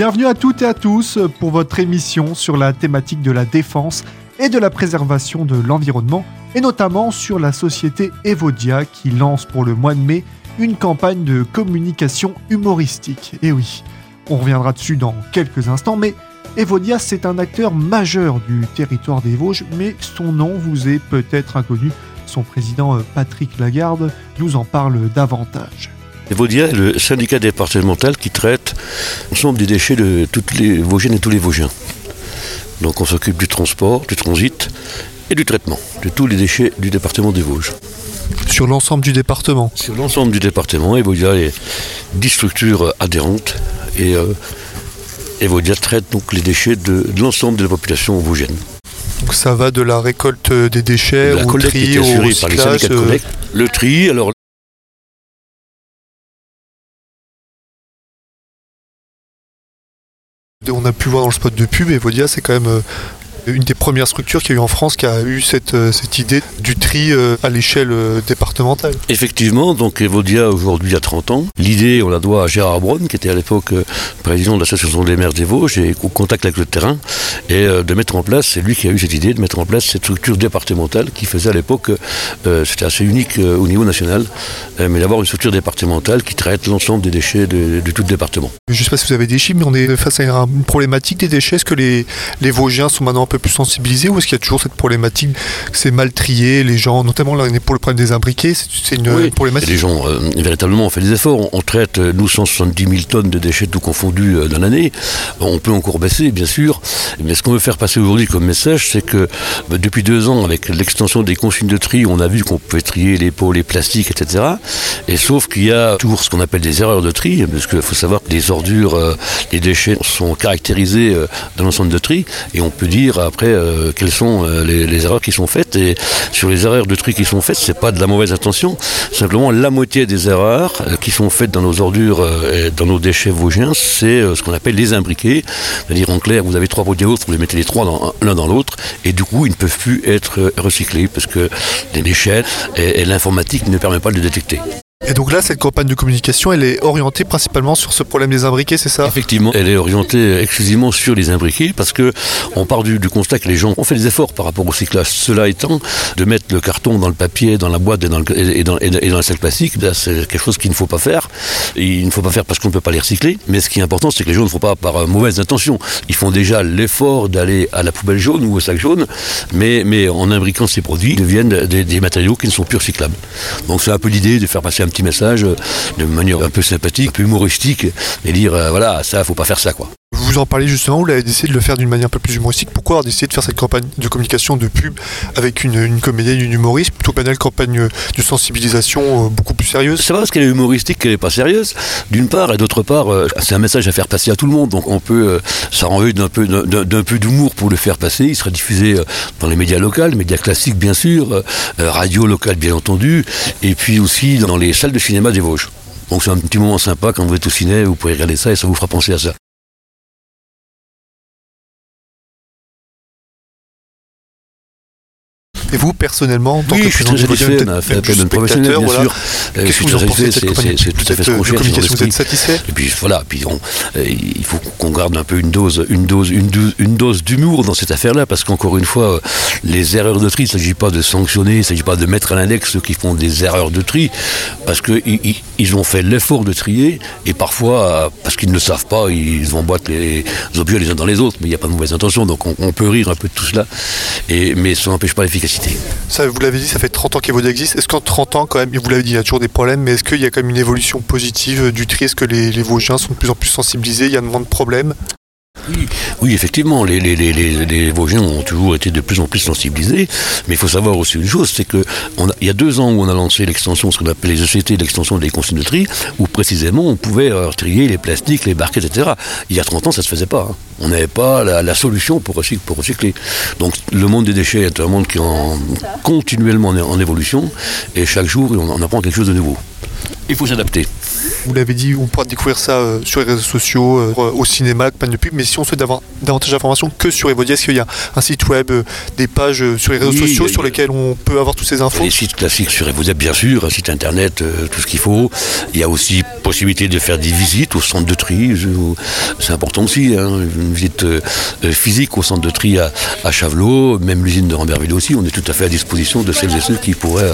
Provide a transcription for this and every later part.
Bienvenue à toutes et à tous pour votre émission sur la thématique de la défense et de la préservation de l'environnement, et notamment sur la société Evodia qui lance pour le mois de mai une campagne de communication humoristique. Et oui, on reviendra dessus dans quelques instants, mais Evodia, c'est un acteur majeur du territoire des Vosges, mais son nom vous est peut-être inconnu. Son président euh, Patrick Lagarde nous en parle davantage. Evodia est le syndicat départemental qui traite l'ensemble des déchets de toutes les Vosgiennes et tous les Vosgiens. Donc on s'occupe du transport, du transit et du traitement de tous les déchets du département des Vosges. Sur l'ensemble du département Sur l'ensemble du département, Evodia est 10 structures adhérentes et euh, Evodia traite donc les déchets de, de l'ensemble de la population vosgienne. Donc ça va de la récolte des déchets La au tri, au recyclage, euh. Le tri, alors On a pu voir dans le spot de pub, Evodia, c'est quand même euh, une des premières structures qu'il y a eu en France qui a eu cette, euh, cette idée du tri euh, à l'échelle euh, départementale. Effectivement, donc Evodia aujourd'hui a 30 ans. L'idée, on la doit à Gérard Braun, qui était à l'époque président de l'association des maires des Vosges et au contact avec le terrain, et de mettre en place, c'est lui qui a eu cette idée de mettre en place cette structure départementale qui faisait à l'époque, euh, c'était assez unique euh, au niveau national, euh, mais d'avoir une structure départementale qui traite l'ensemble des déchets de, de tout le département. Je ne sais pas si vous avez des chiffres, mais on est face à une problématique des déchets. Est-ce que les, les Vosgiens sont maintenant un peu plus sensibilisés ou est-ce qu'il y a toujours cette problématique que c'est mal trié, les gens, notamment là, on pour le problème des imbriqués, c'est une Oui, Et problématique les gens, euh, véritablement, ont fait des efforts. On, on traite, euh, nous, 170 000 tonnes de déchets tout confondus euh, dans l'année. On peut encore baisser, bien sûr. Mais ce qu'on veut faire passer aujourd'hui comme message, c'est que bah, depuis deux ans, avec l'extension des consignes de tri, on a vu qu'on pouvait trier les pots, les plastiques, etc. Et sauf qu'il y a toujours ce qu'on appelle des erreurs de tri, parce qu'il faut savoir que les ordures, euh, les déchets sont caractérisés euh, dans l'ensemble de tri, et on peut dire après euh, quelles sont euh, les, erreurs qui sont faites. Et sur les erreurs de tri qui sont faites, c'est pas de la mauvaise intention, simplement la moitié des erreurs euh, qui sont faites dans nos ordures et dans nos déchets vosgiens, c'est ce qu'on appelle les imbriqués. C'est-à-dire en clair, vous avez trois pots de yaourt, vous les mettez les trois l'un dans l'autre, et du coup, ils ne peuvent plus être recyclés parce que les déchets et, et l'informatique ne permet pas de les détecter. Et donc là, cette campagne de communication, elle est orientée principalement sur ce problème des imbriqués, c'est ça? Effectivement, elle est orientée exclusivement sur les imbriqués parce que on part du, constat que les gens ont fait des efforts par rapport au cyclage. Cela étant, de mettre le carton dans le papier, dans la boîte et dans le, et dans, et dans le sac plastique, ben, c'est quelque chose qu'il ne faut pas faire. Il ne faut pas faire parce qu'on ne peut pas les recycler. Mais ce qui est important, c'est que les gens ne font pas par euh, mauvaise intention. Ils font déjà l'effort d'aller à la poubelle jaune ou au sac jaune, mais, mais en imbriquant ces produits, ils deviennent des, des matériaux qui ne sont plus recyclables. Donc c'est un peu l'idée de faire passer un petit message euh, de manière un peu sympathique, un peu humoristique, et dire euh, voilà, ça, faut pas faire ça, quoi. Vous en parlez justement, vous l'avez décidé de le faire d'une manière un peu plus humoristique. Pourquoi avoir décidé de faire cette campagne de communication de pub avec une, comédienne, une humoriste, plutôt qu'une campagne de sensibilisation euh, beaucoup plus sérieuse? C'est pas parce qu'elle est humoristique qu'elle est pas sérieuse, d'une part, et d'autre part, euh, c'est un message à faire passer à tout le monde, donc on peut euh, s'arranger d'un peu, d'un, peu d'humour pour le faire passer. Il sera diffusé euh, dans les médias locaux, médias classiques bien sûr, euh, euh, radio locale bien entendu, et puis aussi dans les salles de cinéma des Vosges. Donc c'est un petit moment sympa quand vous êtes au ciné, vous pouvez regarder ça et ça vous fera penser à ça. Et vous, personnellement, en tant Oui, que je suis très satisfait. Podium, On a fait peut-être appel à un même professionnel, bien voilà. sûr. Euh, je Qu'est-ce que vous en pensez c'est- tout à fait ce qu'on cherche Vous êtes satisfait? Et puis voilà, puis on- euh, il faut qu'on garde un peu une dose, une dose, une dose, une dose d'humour dans cette affaire-là, parce qu'encore une fois, euh, les erreurs de tri, il ne s'agit pas de sanctionner, il ne s'agit pas de mettre à l'index ceux qui font des erreurs de tri, parce qu'ils ils, ils ont fait l'effort de trier, et parfois, parce qu'ils ne le savent pas, ils emboîtent les objets les uns dans les autres, mais il n'y a pas de mauvaise intention, donc on, on peut rire un peu de tout cela, et, mais ça n'empêche pas l'efficacité. Ça, vous l'avez dit, ça fait 30 ans qu'Evodia existe. Est-ce qu'en 30 ans, quand même, vous l'avez dit, il y a toujours des problèmes, mais est-ce qu'il y a quand même une évolution positive euh, du tri? Est-ce que les, les Vosgiens sont de plus en plus sensibilisés? Il y a moins de problèmes? Oui, effectivement, les, les, les, Vosgiens ont toujours été de plus en plus sensibilisés, mais il faut savoir aussi une chose, c'est que on a- il y a deux ans où on a lancé l'extension, ce qu'on appelle les ECT, l'extension des consignes de tri, où précisément on pouvait euh, trier les plastiques, les barquettes, etc. Il y a 30 ans, ça se faisait pas. hein. On n'avait pas la, la solution pour recycler. Donc le monde des déchets est un monde qui est en, continuellement en, en évolution, et chaque jour on, on apprend quelque chose de nouveau. Il faut s'adapter. Vous l'avez dit, on pourra découvrir ça euh, sur les réseaux sociaux, euh, au cinéma, pas de pub. Mais si on souhaite avoir davantage d'informations que sur Evodia, est-ce qu'il y a un site web, des pages sur les réseaux sociaux sur lesquelles on peut avoir toutes ces infos Les sites classiques sur Evodia, bien sûr, un site internet, tout ce qu'il faut. Il y a aussi possibilité de faire des visites au centre de tri. C'est important aussi, hein, une visite physique au centre de tri à, à Chavelot, même l'usine de Ramberville aussi. On est tout à fait à disposition de celles et ceux qui pourraient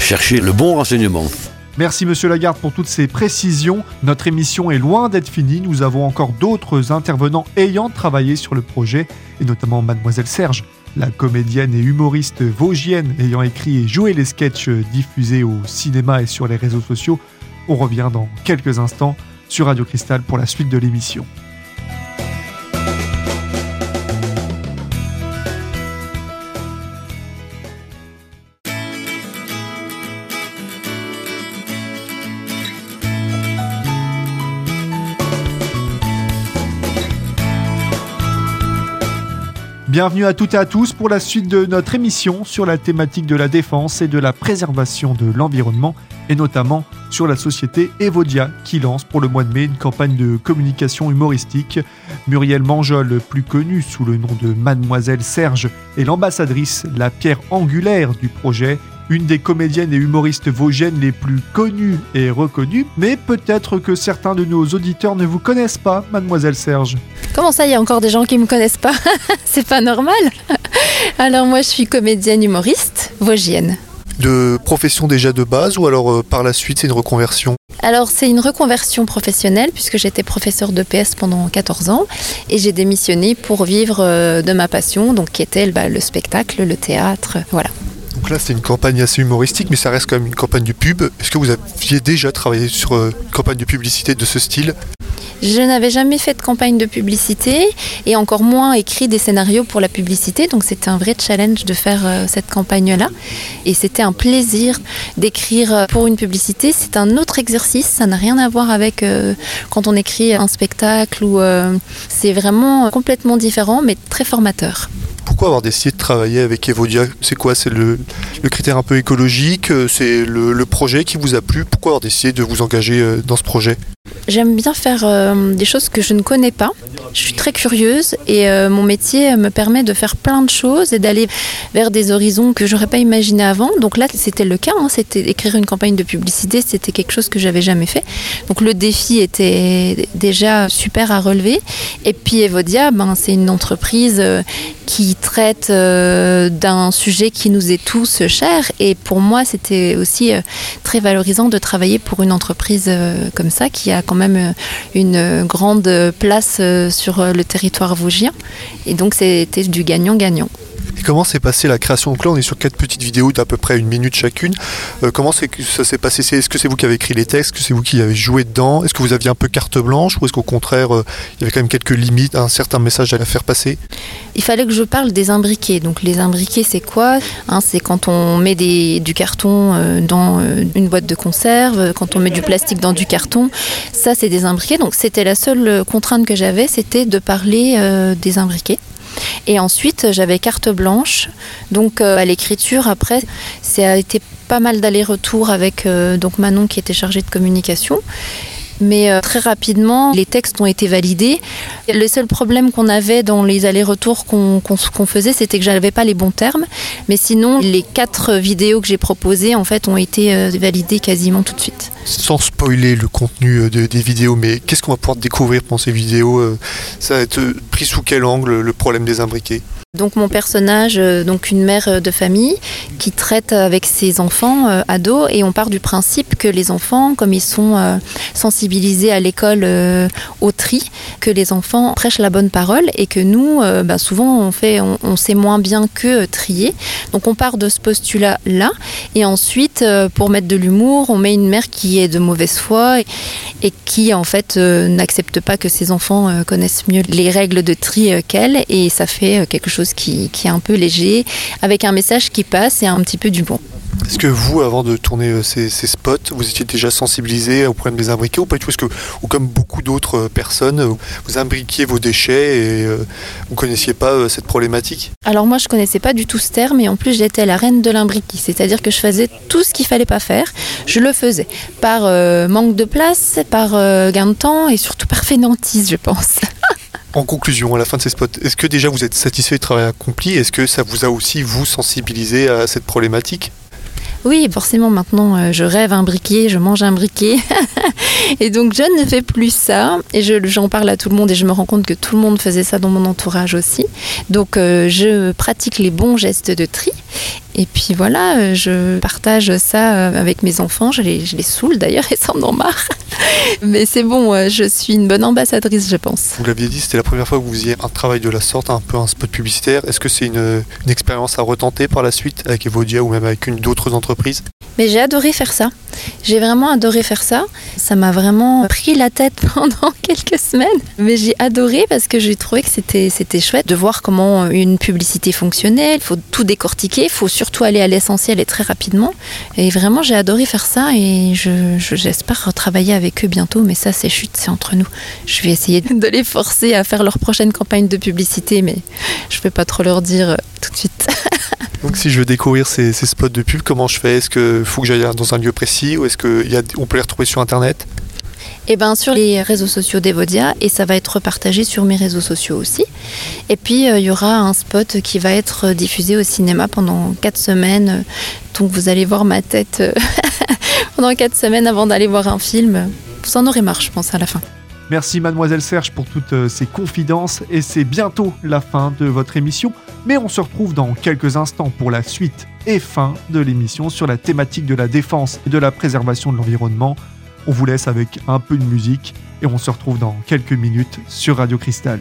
chercher le bon renseignement. Merci Monsieur Lagarde pour toutes ces précisions. Notre émission est loin d'être finie. Nous avons encore d'autres intervenants ayant travaillé sur le projet, et notamment Mademoiselle Serge, la comédienne et humoriste vosgienne ayant écrit et joué les sketchs diffusés au cinéma et sur les réseaux sociaux. On revient dans quelques instants sur Radio Cristal pour la suite de l'émission. Bienvenue à toutes et à tous pour la suite de notre émission sur la thématique de la défense et de la préservation de l'environnement et notamment sur la société Evodia qui lance pour le mois de mai une campagne de communication humoristique. Muriel Manjol, plus connue sous le nom de Mademoiselle Serge, est l'ambassadrice, la pierre angulaire du projet une des comédiennes et humoristes vosgiennes les plus connues et reconnues, mais peut-être que certains de nos auditeurs ne vous connaissent pas, mademoiselle Serge. Comment ça, il y a encore des gens qui me connaissent pas C'est pas normal. Alors moi, je suis comédienne humoriste vosgienne. De profession déjà de base ou alors euh, par la suite c'est une reconversion? Alors c'est une reconversion professionnelle puisque j'étais professeur de PS pendant 14 ans et j'ai démissionné pour vivre euh, de ma passion, donc qui était bah, le spectacle, le théâtre, voilà. Donc là, c'est une campagne assez humoristique, mais ça reste quand même une campagne de pub. Est-ce que vous aviez déjà travaillé sur euh, une campagne de publicité de ce style? Je n'avais jamais fait de campagne de publicité et encore moins écrit des scénarios pour la publicité. Donc c'était un vrai challenge de faire euh, cette campagne-là. Et c'était un plaisir d'écrire euh, pour une publicité. C'est un autre exercice. Ça n'a rien à voir avec quand on écrit un spectacle ou c'est vraiment complètement différent mais très formateur pourquoi avoir décidé de travailler avec Evodia C'est quoi C'est le, critère un peu écologique euh, C'est le, projet qui vous a plu Pourquoi avoir décidé de vous engager euh, dans ce projet J'aime bien faire euh, des choses que je ne connais pas. Je suis très curieuse et mon métier me permet de faire plein de choses et d'aller vers des horizons que j'aurais pas imaginé avant. Donc là, c'était le cas. Hein. C'était écrire une campagne de publicité, c'était quelque chose que j'avais jamais fait. Donc le défi était déjà super à relever. Et puis Evodia, ben, c'est une entreprise qui traite euh, d'un sujet qui nous est tous cher. Et pour moi, c'était aussi euh, très valorisant de travailler pour une entreprise euh, comme ça, qui a quand même une grande place sur le territoire vosgien. Et donc, c'était du gagnant-gagnant comment s'est passée la création Donc là, on est sur quatre petites vidéos d'à peu près une minute chacune. Euh, comment ça s'est passé Est-ce que c'est vous qui avez écrit les textes Est-ce que c'est vous qui avez joué dedans Est-ce que vous aviez un peu carte blanche Ou est-ce qu'au contraire, euh, il y avait quand même quelques limites, un certain message à faire passer Il fallait que je parle des imbriqués. Donc les imbriqués, c'est quoi hein, C'est quand on met du carton euh, dans une boîte de conserve, quand on met du plastique dans du carton. Ça, c'est des imbriqués. Donc c'était la seule contrainte que j'avais, c'était de parler des imbriqués. Et ensuite, j'avais carte blanche. Donc euh, à l'écriture, après, ça a été pas mal d'allers-retours avec euh, donc Manon qui était chargée de communication. Mais euh, très rapidement, les textes ont été validés. Le seul problème qu'on avait dans les allers-retours qu'on faisait, c'était que je n'avais pas les bons termes. Mais sinon, les quatre vidéos que j'ai proposées, en fait, ont été euh, validées quasiment tout de suite. Sans spoiler le contenu euh, des vidéos, mais qu'est-ce qu'on va pouvoir découvrir pendant ces vidéos Ça va être pris sous quel angle le problème des imbriqués? Donc mon personnage, euh, donc une mère euh, de famille qui traite avec ses enfants euh, ados et on part du principe que les enfants, comme ils sont sensibilisés à l'école au tri, que les enfants prêchent la bonne parole et que nous, bah, souvent on fait, on, sait moins bien que trier. Donc on part de ce postulat là et ensuite pour mettre de l'humour, on met une mère qui est de mauvaise foi et, qui en fait n'accepte pas que ses enfants connaissent mieux les règles de tri qu'elle et ça fait quelque chose qui, est un peu léger, avec un message qui passe et un petit peu du bon. Est-ce que vous, avant de tourner euh, ces, spots, vous étiez déjà sensibilisé au problème des imbriqués ou pas du tout? Est-ce que, ou comme beaucoup d'autres euh, personnes, euh, vous imbriquiez vos déchets et vous ne connaissiez pas cette problématique? Alors moi, je connaissais pas du tout ce terme et en plus, j'étais la reine de l'imbriqué. C'est-à-dire que je faisais tout ce qu'il fallait pas faire. Je le faisais par manque de place, par gain de temps et surtout par fainéantise, je pense. En conclusion, à la fin de ces spots, est-ce que déjà vous êtes satisfait du travail accompli? Est-ce que ça vous a aussi, vous, sensibilisé à cette problématique? Oui, forcément, maintenant, euh, je rêve un briquet, je mange un briquet. et donc, je ne fais plus ça. Et j'en parle à tout le monde et je me rends compte que tout le monde faisait ça dans mon entourage aussi. Donc, euh, je pratique les bons gestes de tri. Et puis voilà, euh, je partage ça avec mes enfants. Je les, je les saoule d'ailleurs, ils s'en ont marre. Mais c'est bon, euh, je suis une bonne ambassadrice, je pense. Vous l'aviez dit, c'était la première fois que vous faisiez un travail de la sorte, un peu un spot publicitaire. Est-ce que c'est une, une, expérience à retenter par la suite avec Evodia ou même avec une d'autres entreprises? Mais j'ai adoré faire ça. J'ai vraiment adoré faire ça. Ça m'a vraiment pris la tête pendant quelques semaines. Mais j'ai adoré parce que j'ai trouvé que c'était, c'était chouette de voir comment une publicité fonctionnait. Il faut tout décortiquer, il faut surtout aller à l'essentiel et très rapidement. Et vraiment, j'ai adoré faire ça et je, j'espère retravailler avec eux bientôt. Mais ça, c'est chute, c'est entre nous. Je vais essayer de les forcer à faire leur prochaine campagne de publicité, mais je ne vais pas trop leur dire euh, tout de suite. Donc si je veux découvrir ces, spots de pub, comment je fais? Est-ce qu'il faut que j'aille dans un lieu précis ou est-ce qu'on peut les retrouver sur Internet? Eh bien, sur les réseaux sociaux d'Evodia et ça va être partagé sur mes réseaux sociaux aussi. Et puis euh, il y aura un spot qui va être diffusé au cinéma pendant 4 semaines. Donc vous allez voir ma tête euh, pendant 4 semaines avant d'aller voir un film. Vous en aurez marre, je pense, à la fin. Merci mademoiselle Serge pour toutes euh, ces confidences et c'est bientôt la fin de votre émission, mais on se retrouve dans quelques instants pour la suite et fin de l'émission sur la thématique de la défense et de la préservation de l'environnement. On vous laisse avec un peu de musique et on se retrouve dans quelques minutes sur Radio Cristal.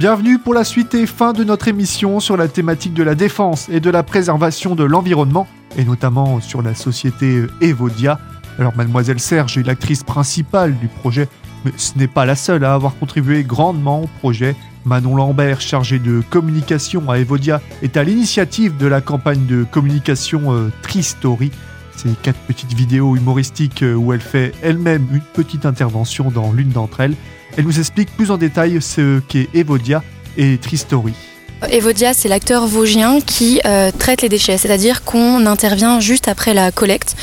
Bienvenue pour la suite et fin de notre émission sur la thématique de la défense et de la préservation de l'environnement, et notamment sur la société Evodia. Alors mademoiselle Serge est l'actrice principale du projet, mais ce n'est pas la seule à avoir contribué grandement au projet. Manon Lambert, chargée de communication à Evodia, est à l'initiative de la campagne de communication euh, Tristory. Ces quatre petites vidéos humoristiques euh, où elle fait elle-même une petite intervention dans l'une d'entre elles. Elle nous explique plus en détail ce qu'est Evodia et Tristory. Evodia, c'est l'acteur vosgien qui euh, traite les déchets, c'est-à-dire qu'on intervient juste après la collecte.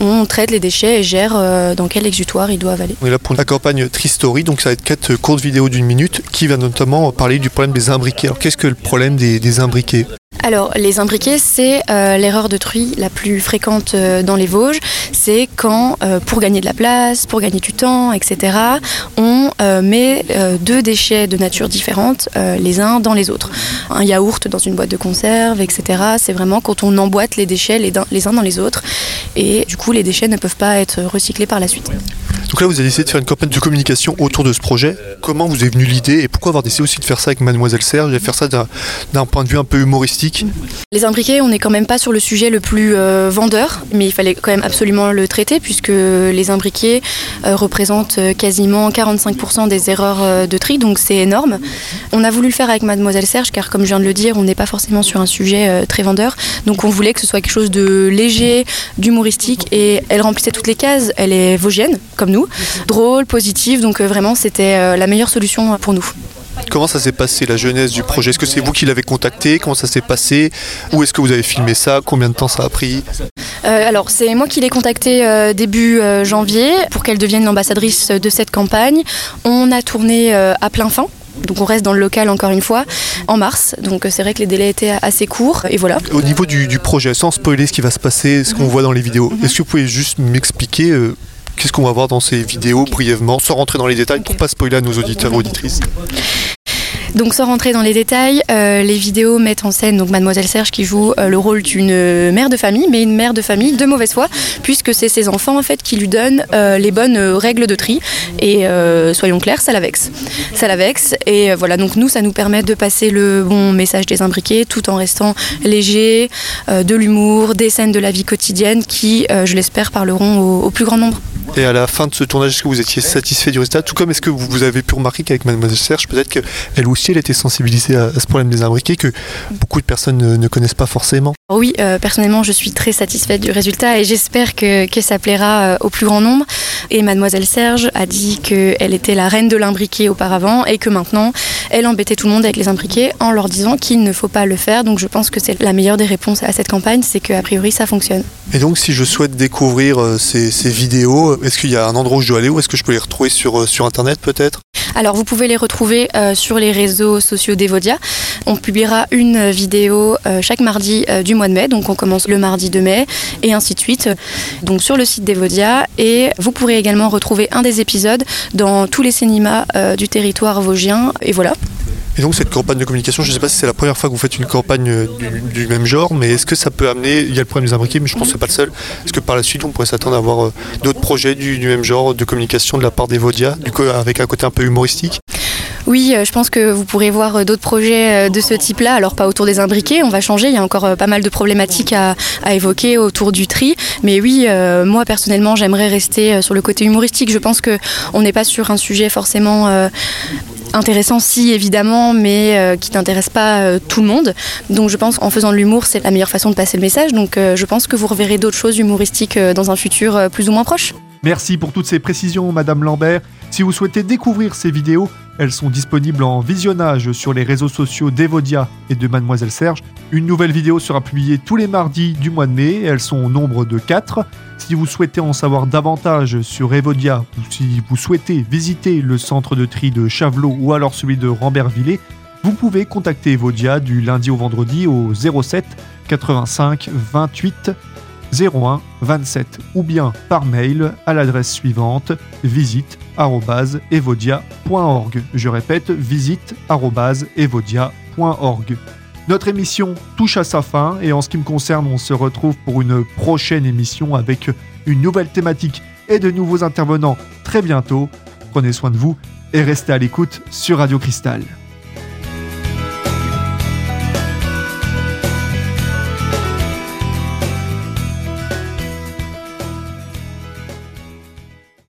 On traite les déchets et gère euh, dans quel exutoire ils doivent aller. On est là pour la campagne Tristory, donc ça va être quatre courtes vidéos d'une minute qui va notamment parler du problème des imbriqués. Alors qu'est-ce que le problème des imbriqués? Alors, les imbriqués, c'est euh, l'erreur de truie la plus fréquente euh, dans les Vosges. C'est quand, euh, pour gagner de la place, pour gagner du temps, etc., on met deux déchets de nature différente les uns dans les autres. Un yaourt dans une boîte de conserve, etc. C'est vraiment quand on emboîte les déchets les, les uns dans les autres. Et du coup, les déchets ne peuvent pas être recyclés par la suite. Donc là, vous avez décidé de faire une campagne de communication autour de ce projet. Comment vous est venue l'idée et pourquoi avoir décidé aussi de faire ça avec Mademoiselle Serge et faire ça d'un point de vue un peu humoristique? Les imbriqués, on n'est quand même pas sur le sujet le plus euh, vendeur, mais il fallait quand même absolument le traiter puisque les imbriqués euh, représentent quasiment 45% des erreurs euh, de tri, donc c'est énorme. On a voulu le faire avec Mademoiselle Serge car, comme je viens de le dire, on n'est pas forcément sur un sujet très vendeur, donc on voulait que ce soit quelque chose de léger, d'humoristique et elle remplissait toutes les cases. Elle est vosgienne, comme nous drôle, positif. Donc euh, vraiment, c'était euh, la meilleure solution pour nous. Comment ça s'est passé la jeunesse du projet? Est-ce que c'est vous qui l'avez contacté? Comment ça s'est passé? Où est-ce que vous avez filmé ça? Combien de temps ça a pris? Euh, Alors c'est moi qui l'ai contacté début janvier pour qu'elle devienne l'ambassadrice de cette campagne. On a tourné à plein fin. Donc on reste dans le local encore une fois en mars. Donc c'est vrai que les délais étaient assez courts et voilà. Au niveau du, projet, sans spoiler ce qui va se passer, ce qu'on voit dans les vidéos, mhm. est-ce que vous pouvez juste m'expliquer Qu'est-ce qu'on va voir dans ces vidéos brièvement, sans rentrer dans les détails pour pas spoiler à nos auditeurs et auditrices Donc sans rentrer dans les détails, euh, les vidéos mettent en scène donc Mademoiselle Serge qui joue euh, le rôle d'une mère de famille, mais une mère de famille de mauvaise foi, puisque c'est ses enfants en fait qui lui donnent euh, les bonnes règles de tri. Et soyons clairs, ça la vexe. Ça la vexe. Et voilà, donc nous, ça nous permet de passer le bon message des imbriqués tout en restant léger, de l'humour, des scènes de la vie quotidienne qui, je l'espère, parleront au, au plus grand nombre. Et à la fin de ce tournage, est-ce que vous étiez satisfait du résultat Tout comme est-ce que vous avez pu remarquer qu'avec Mademoiselle Serge, peut-être qu'elle aussi, elle était sensibilisée à, ce problème des imbriqués que beaucoup de personnes ne, connaissent pas forcément Oui, euh, personnellement, je suis très satisfaite du résultat et j'espère que, ça plaira euh, au plus grand nombre. Et Mademoiselle Serge a dit qu'elle était la reine de l'imbriqué auparavant et que maintenant, elle embêtait tout le monde avec les imbriqués en leur disant qu'il ne faut pas le faire. Donc je pense que c'est la meilleure des réponses à cette campagne, c'est qu'a priori, ça fonctionne. Et donc, si je souhaite découvrir euh, ces, vidéos, est-ce qu'il y a un endroit où je dois aller ou est-ce que je peux les retrouver sur Internet peut-être? Alors vous pouvez les retrouver euh, sur les réseaux sociaux d'Evodia. On publiera une vidéo euh, chaque mardi euh, du mois de mai, donc on commence le mardi de mai et ainsi de suite. Donc sur le site d'Evodia et vous pourrez également retrouver un des épisodes dans tous les cinémas du territoire vosgien et voilà. Et donc cette campagne de communication, je ne sais pas si c'est la première fois que vous faites une campagne euh, du, même genre, mais est-ce que ça peut amener, il y a le problème des imbriqués, mais je pense que ce pas le seul, est-ce que par la suite on pourrait s'attendre à avoir euh, d'autres projets du, même genre de communication de la part des Vodia, du coup, avec un côté un peu humoristique? Oui, euh, je pense que vous pourrez voir d'autres projets de ce type-là. Alors pas autour des imbriqués, on va changer. Il y a encore pas mal de problématiques à, évoquer autour du tri. Mais oui, moi personnellement, j'aimerais rester sur le côté humoristique. Je pense que on n'est pas sur un sujet forcément intéressant si évidemment, mais euh, qui n'intéresse pas euh, tout le monde. Donc je pense qu'en faisant de l'humour, c'est la meilleure façon de passer le message. Donc euh, je pense que vous reverrez d'autres choses humoristiques dans un futur plus ou moins proche. Merci pour toutes ces précisions, Madame Lambert. Si vous souhaitez découvrir ces vidéos, elles sont disponibles en visionnage sur les réseaux sociaux d'Evodia et de Mademoiselle Serge. Une nouvelle vidéo sera publiée tous les mardis du mois de mai. Elles sont au nombre de 4. Si vous souhaitez en savoir davantage sur Evodia ou si vous souhaitez visiter le centre de tri de Chavelot ou alors celui de Rambervillers, vous pouvez contacter Evodia du lundi au vendredi au 07 85 28 01 27 ou bien par mail à l'adresse suivante visite@evodia.org. Je répète visite@evodia.org. Notre émission touche à sa fin et en ce qui me concerne, on se retrouve pour une prochaine émission avec une nouvelle thématique et de nouveaux intervenants très bientôt. Prenez soin de vous et restez à l'écoute sur Radio Cristal.